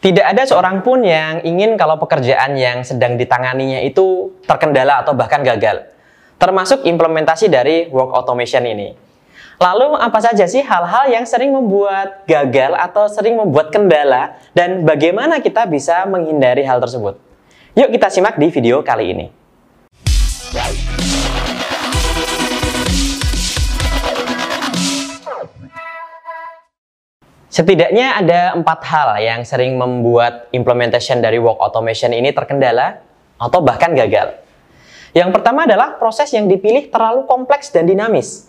Tidak ada seorang pun yang ingin kalau pekerjaan yang sedang ditanganinya itu terkendala atau bahkan gagal. Termasuk implementasi dari work automation ini. Lalu apa saja sih hal-hal yang sering membuat gagal atau sering membuat kendala dan bagaimana kita bisa menghindari hal tersebut? Yuk kita simak di video kali ini. Setidaknya ada empat hal yang sering membuat implementation dari work automation ini terkendala atau bahkan gagal. Yang pertama adalah proses yang dipilih terlalu kompleks dan dinamis.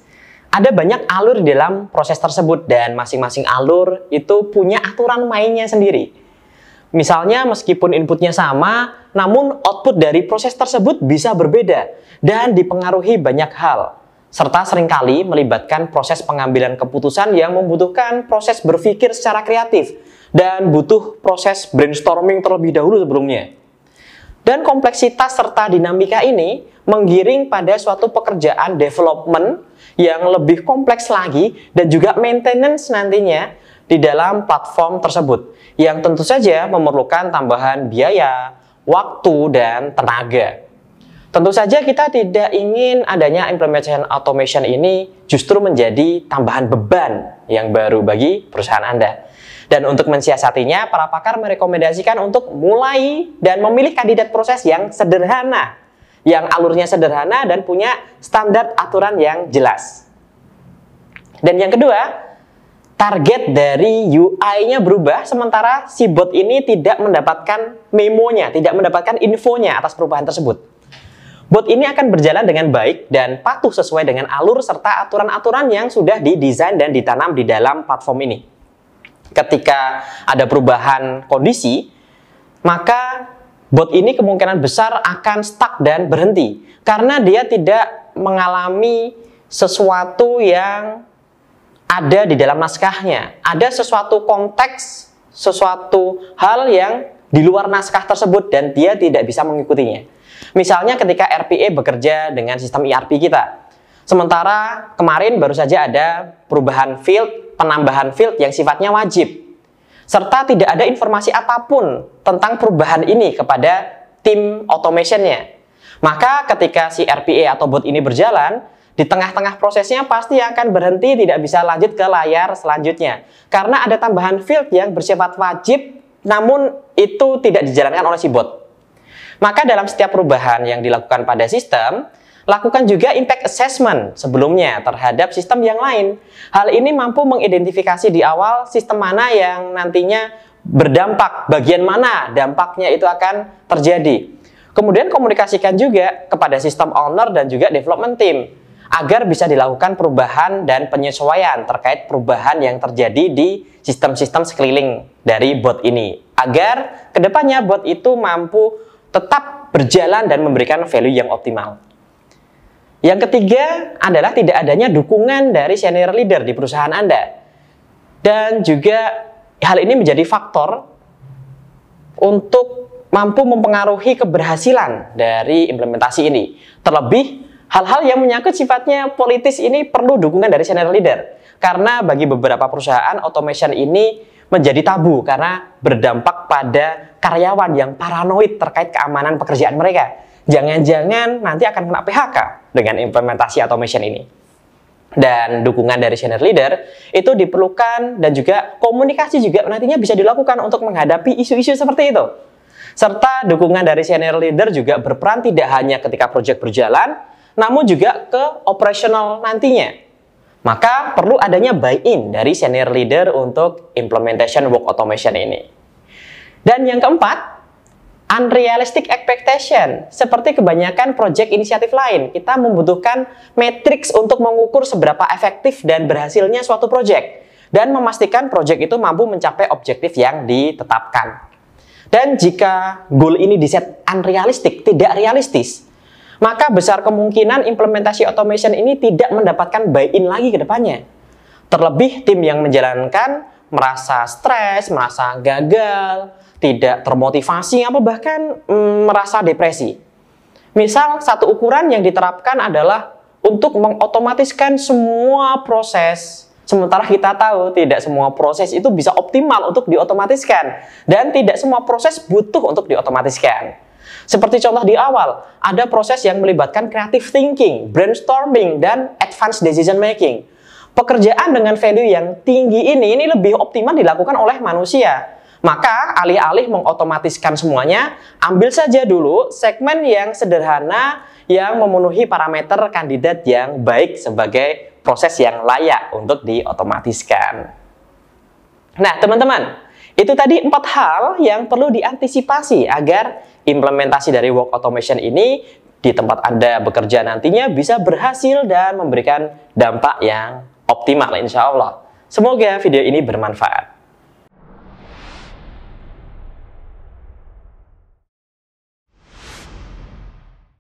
Ada banyak alur di dalam proses tersebut dan masing-masing alur itu punya aturan mainnya sendiri. Misalnya meskipun inputnya sama, namun output dari proses tersebut bisa berbeda dan dipengaruhi banyak hal serta sering kali melibatkan proses pengambilan keputusan yang membutuhkan proses berpikir secara kreatif dan butuh proses brainstorming terlebih dahulu sebelumnya. Dan kompleksitas serta dinamika ini menggiring pada suatu pekerjaan development yang lebih kompleks lagi dan juga maintenance nantinya di dalam platform tersebut yang tentu saja memerlukan tambahan biaya, waktu, dan tenaga. Tentu saja kita tidak ingin adanya implementation automation ini justru menjadi tambahan beban yang baru bagi perusahaan Anda. Dan untuk mensiasatinya, para pakar merekomendasikan untuk mulai dan memilih kandidat proses yang sederhana, yang alurnya sederhana dan punya standar aturan yang jelas. Dan yang kedua, target dari UI-nya berubah sementara si bot ini tidak mendapatkan memonya, tidak mendapatkan infonya atas perubahan tersebut. Bot ini akan berjalan dengan baik dan patuh sesuai dengan alur serta aturan-aturan yang sudah didesain dan ditanam di dalam platform ini. Ketika ada perubahan kondisi, maka bot ini kemungkinan besar akan stuck dan berhenti karena dia tidak mengalami sesuatu yang ada di dalam naskahnya. Ada sesuatu konteks, sesuatu hal yang di luar naskah tersebut dan dia tidak bisa mengikutinya. Misalnya ketika RPA bekerja dengan sistem ERP kita. Sementara kemarin baru saja ada perubahan field, penambahan field yang sifatnya wajib. Serta tidak ada informasi apa pun tentang perubahan ini kepada tim automationnya. Maka ketika si RPA atau bot ini berjalan, di tengah-tengah prosesnya pasti akan berhenti tidak bisa lanjut ke layar selanjutnya. Karena ada tambahan field yang bersifat wajib namun itu tidak dijalankan oleh si bot. Maka dalam setiap perubahan yang dilakukan pada sistem, lakukan juga impact assessment sebelumnya terhadap sistem yang lain. Hal ini mampu mengidentifikasi di awal sistem mana yang nantinya berdampak, bagian mana dampaknya itu akan terjadi. Kemudian komunikasikan juga kepada sistem owner dan juga development team agar bisa dilakukan perubahan dan penyesuaian terkait perubahan yang terjadi di sistem-sistem sekeliling dari bot ini. Agar ke depannya bot itu mampu tetap berjalan dan memberikan value yang optimal. Yang ketiga adalah tidak adanya dukungan dari senior leader di perusahaan Anda. Dan juga hal ini menjadi faktor untuk mampu mempengaruhi keberhasilan dari implementasi ini. Terlebih, hal-hal yang menyangkut sifatnya politis ini perlu dukungan dari senior leader. Karena bagi beberapa perusahaan, automation ini menjadi tabu karena berdampak pada karyawan yang paranoid terkait keamanan pekerjaan mereka. Jangan-jangan nanti akan kena PHK dengan implementasi automation ini. Dan dukungan dari senior leader itu diperlukan dan juga komunikasi juga nantinya bisa dilakukan untuk menghadapi isu-isu seperti itu. Serta dukungan dari senior leader juga berperan tidak hanya ketika proyek berjalan, namun juga ke operasional nantinya maka perlu adanya buy-in dari senior leader untuk implementation work automation ini. Dan yang keempat, unrealistic expectation. Seperti kebanyakan project inisiatif lain, kita membutuhkan matrix untuk mengukur seberapa efektif dan berhasilnya suatu project dan memastikan project itu mampu mencapai objektif yang ditetapkan. Dan jika goal ini diset unrealistic, tidak realistis, maka besar kemungkinan implementasi automation ini tidak mendapatkan buy-in lagi ke depannya. Terlebih tim yang menjalankan merasa stres, merasa gagal, tidak termotivasi, apa bahkan mm, merasa depresi. Misal satu ukuran yang diterapkan adalah untuk mengotomatiskan semua proses Sementara kita tahu tidak semua proses itu bisa optimal untuk diotomatiskan dan tidak semua proses butuh untuk diotomatiskan. Seperti contoh di awal, ada proses yang melibatkan creative thinking, brainstorming, dan advanced decision making. Pekerjaan dengan value yang tinggi ini ini lebih optimal dilakukan oleh manusia. Maka alih-alih mengotomatiskan semuanya, ambil saja dulu segmen yang sederhana yang memenuhi parameter kandidat yang baik sebagai proses yang layak untuk diotomatiskan. Nah, teman-teman, itu tadi empat hal yang perlu diantisipasi agar implementasi dari work automation ini di tempat Anda bekerja nantinya bisa berhasil dan memberikan dampak yang optimal insya Allah. Semoga video ini bermanfaat.